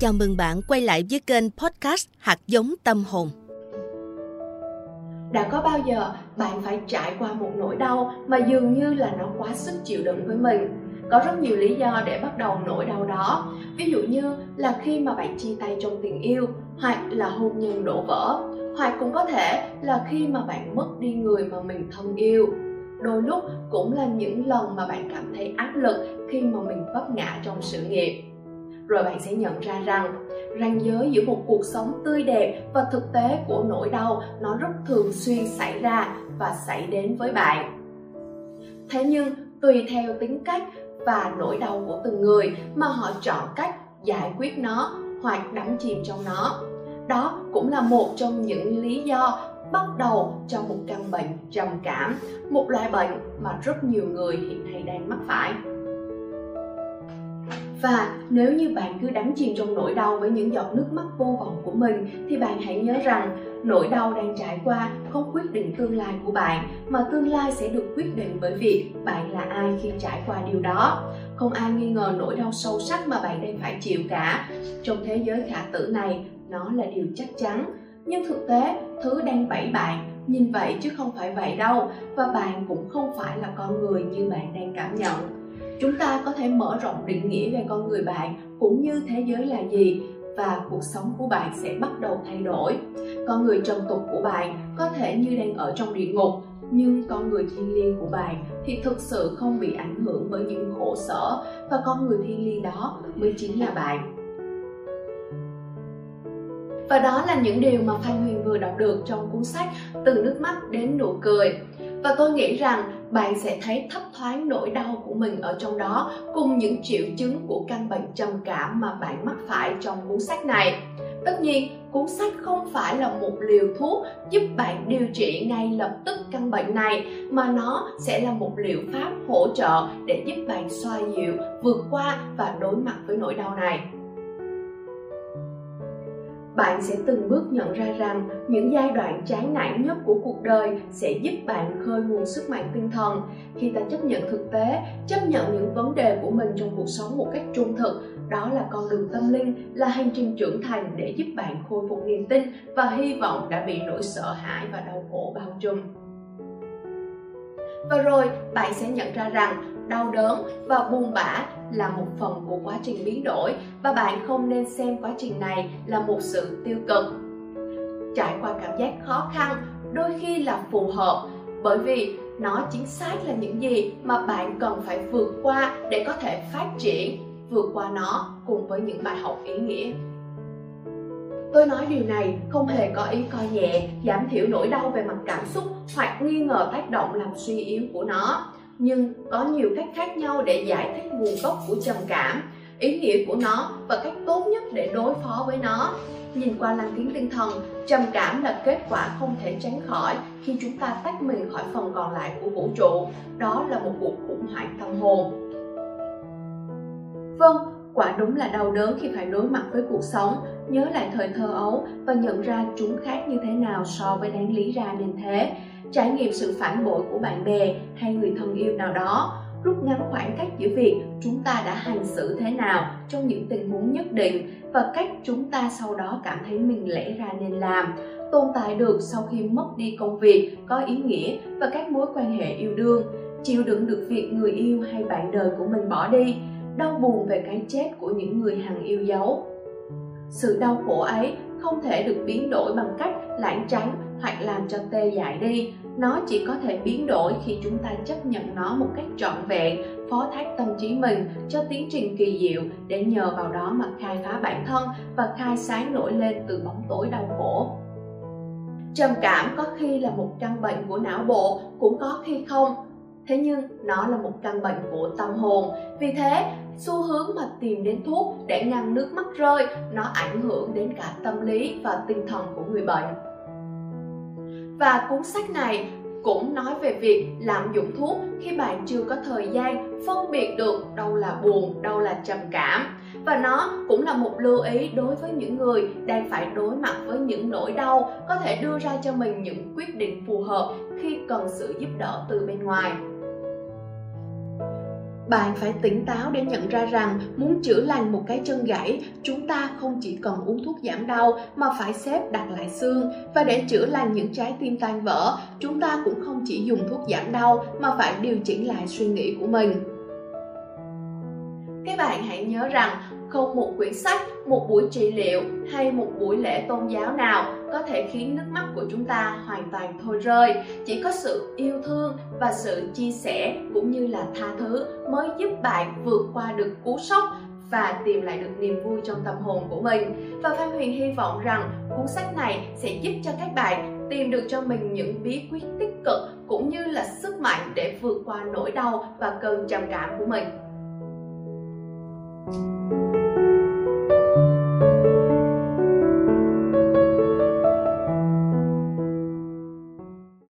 Chào mừng bạn quay lại với kênh podcast Hạt giống tâm hồn. Đã có bao giờ bạn phải trải qua một nỗi đau mà dường như là nó quá sức chịu đựng với mình? Có rất nhiều lý do để bắt đầu nỗi đau đó. Ví dụ như là khi mà bạn chia tay trong tình yêu, hoặc là hôn nhân đổ vỡ, hoặc cũng có thể là khi mà bạn mất đi người mà mình thân yêu. Đôi lúc cũng là những lần mà bạn cảm thấy áp lực khi mà mình vấp ngã trong sự nghiệp rồi bạn sẽ nhận ra rằng ranh giới giữa một cuộc sống tươi đẹp và thực tế của nỗi đau, nó rất thường xuyên xảy ra và xảy đến với bạn. Thế nhưng, tùy theo tính cách và nỗi đau của từng người mà họ chọn cách giải quyết nó, hoặc đắm chìm trong nó. Đó cũng là một trong những lý do bắt đầu cho một căn bệnh trầm cảm, một loại bệnh mà rất nhiều người hiện nay đang mắc phải và nếu như bạn cứ đắm chìm trong nỗi đau với những giọt nước mắt vô vọng của mình, thì bạn hãy nhớ rằng nỗi đau đang trải qua không quyết định tương lai của bạn, mà tương lai sẽ được quyết định bởi việc bạn là ai khi trải qua điều đó. Không ai nghi ngờ nỗi đau sâu sắc mà bạn đang phải chịu cả. Trong thế giới khả tử này, nó là điều chắc chắn. Nhưng thực tế, thứ đang bẫy bạn, nhìn vậy chứ không phải vậy đâu, và bạn cũng không phải là con người như bạn đang cảm nhận chúng ta có thể mở rộng định nghĩa về con người bạn, cũng như thế giới là gì, và cuộc sống của bạn sẽ bắt đầu thay đổi. Con người trần tục của bạn có thể như đang ở trong địa ngục, nhưng con người thiên liêng của bạn thì thực sự không bị ảnh hưởng bởi những khổ sở, và con người thiên liêng đó mới chính là bạn. Và đó là những điều mà Phan Huyền vừa đọc được trong cuốn sách Từ nước mắt đến nụ cười và tôi nghĩ rằng bạn sẽ thấy thấp thoáng nỗi đau của mình ở trong đó, cùng những triệu chứng của căn bệnh trầm cảm mà bạn mắc phải trong cuốn sách này. Tất nhiên, cuốn sách không phải là một liều thuốc giúp bạn điều trị ngay lập tức căn bệnh này, mà nó sẽ là một liệu pháp hỗ trợ để giúp bạn xoa dịu, vượt qua và đối mặt với nỗi đau này bạn sẽ từng bước nhận ra rằng những giai đoạn chán nản nhất của cuộc đời sẽ giúp bạn khơi nguồn sức mạnh tinh thần. Khi ta chấp nhận thực tế, chấp nhận những vấn đề của mình trong cuộc sống một cách trung thực, đó là con đường tâm linh, là hành trình trưởng thành để giúp bạn khôi phục niềm tin và hy vọng đã bị nỗi sợ hãi và đau khổ bao trùm và rồi bạn sẽ nhận ra rằng đau đớn và buồn bã là một phần của quá trình biến đổi và bạn không nên xem quá trình này là một sự tiêu cực. Trải qua cảm giác khó khăn, đôi khi là phù hợp, bởi vì nó chính xác là những gì mà bạn cần phải vượt qua để có thể phát triển, vượt qua nó cùng với những bài học ý nghĩa tôi nói điều này không hề có ý coi nhẹ, giảm thiểu nỗi đau về mặt cảm xúc hoặc nghi ngờ tác động làm suy yếu của nó. Nhưng có nhiều cách khác nhau để giải thích nguồn gốc của trầm cảm, ý nghĩa của nó và cách tốt nhất để đối phó với nó. Nhìn qua lăng kính tinh thần, trầm cảm là kết quả không thể tránh khỏi khi chúng ta tách mình khỏi phần còn lại của vũ trụ. Đó là một cuộc khủng hoảng tâm hồn. Vâng quả đúng là đau đớn khi phải đối mặt với cuộc sống, nhớ lại thời thơ ấu và nhận ra chúng khác như thế nào so với đáng lý ra nên thế. Trải nghiệm sự phản bội của bạn bè hay người thân yêu nào đó, rút ngắn khoảng cách giữa việc chúng ta đã hành xử thế nào trong những tình huống nhất định và cách chúng ta sau đó cảm thấy mình lẽ ra nên làm, tồn tại được sau khi mất đi công việc, có ý nghĩa và các mối quan hệ yêu đương. Chịu đựng được việc người yêu hay bạn đời của mình bỏ đi đau buồn về cái chết của những người hằng yêu dấu. Sự đau khổ ấy không thể được biến đổi bằng cách lãng tránh hoặc làm cho tê dại đi. Nó chỉ có thể biến đổi khi chúng ta chấp nhận nó một cách trọn vẹn, phó thác tâm trí mình cho tiến trình kỳ diệu để nhờ vào đó mà khai phá bản thân và khai sáng nổi lên từ bóng tối đau khổ. Trầm cảm có khi là một căn bệnh của não bộ, cũng có khi không. Thế nhưng nó là một căn bệnh của tâm hồn. Vì thế xu hướng mà tìm đến thuốc để ngăn nước mắt rơi, nó ảnh hưởng đến cả tâm lý và tinh thần của người bệnh. Và cuốn sách này cũng nói về việc lạm dụng thuốc khi bạn chưa có thời gian phân biệt được đâu là buồn, đâu là trầm cảm. Và nó cũng là một lưu ý đối với những người đang phải đối mặt với những nỗi đau, có thể đưa ra cho mình những quyết định phù hợp khi cần sự giúp đỡ từ bên ngoài bạn phải tỉnh táo để nhận ra rằng muốn chữa lành một cái chân gãy, chúng ta không chỉ cần uống thuốc giảm đau mà phải xếp đặt lại xương. Và để chữa lành những trái tim tan vỡ, chúng ta cũng không chỉ dùng thuốc giảm đau mà phải điều chỉnh lại suy nghĩ của mình bạn hãy nhớ rằng không một quyển sách, một buổi trị liệu hay một buổi lễ tôn giáo nào có thể khiến nước mắt của chúng ta hoàn toàn thôi rơi chỉ có sự yêu thương và sự chia sẻ cũng như là tha thứ mới giúp bạn vượt qua được cú sốc và tìm lại được niềm vui trong tâm hồn của mình và Phan Huyền hy vọng rằng cuốn sách này sẽ giúp cho các bạn tìm được cho mình những bí quyết tích cực cũng như là sức mạnh để vượt qua nỗi đau và cơn trầm cảm của mình. 嗯。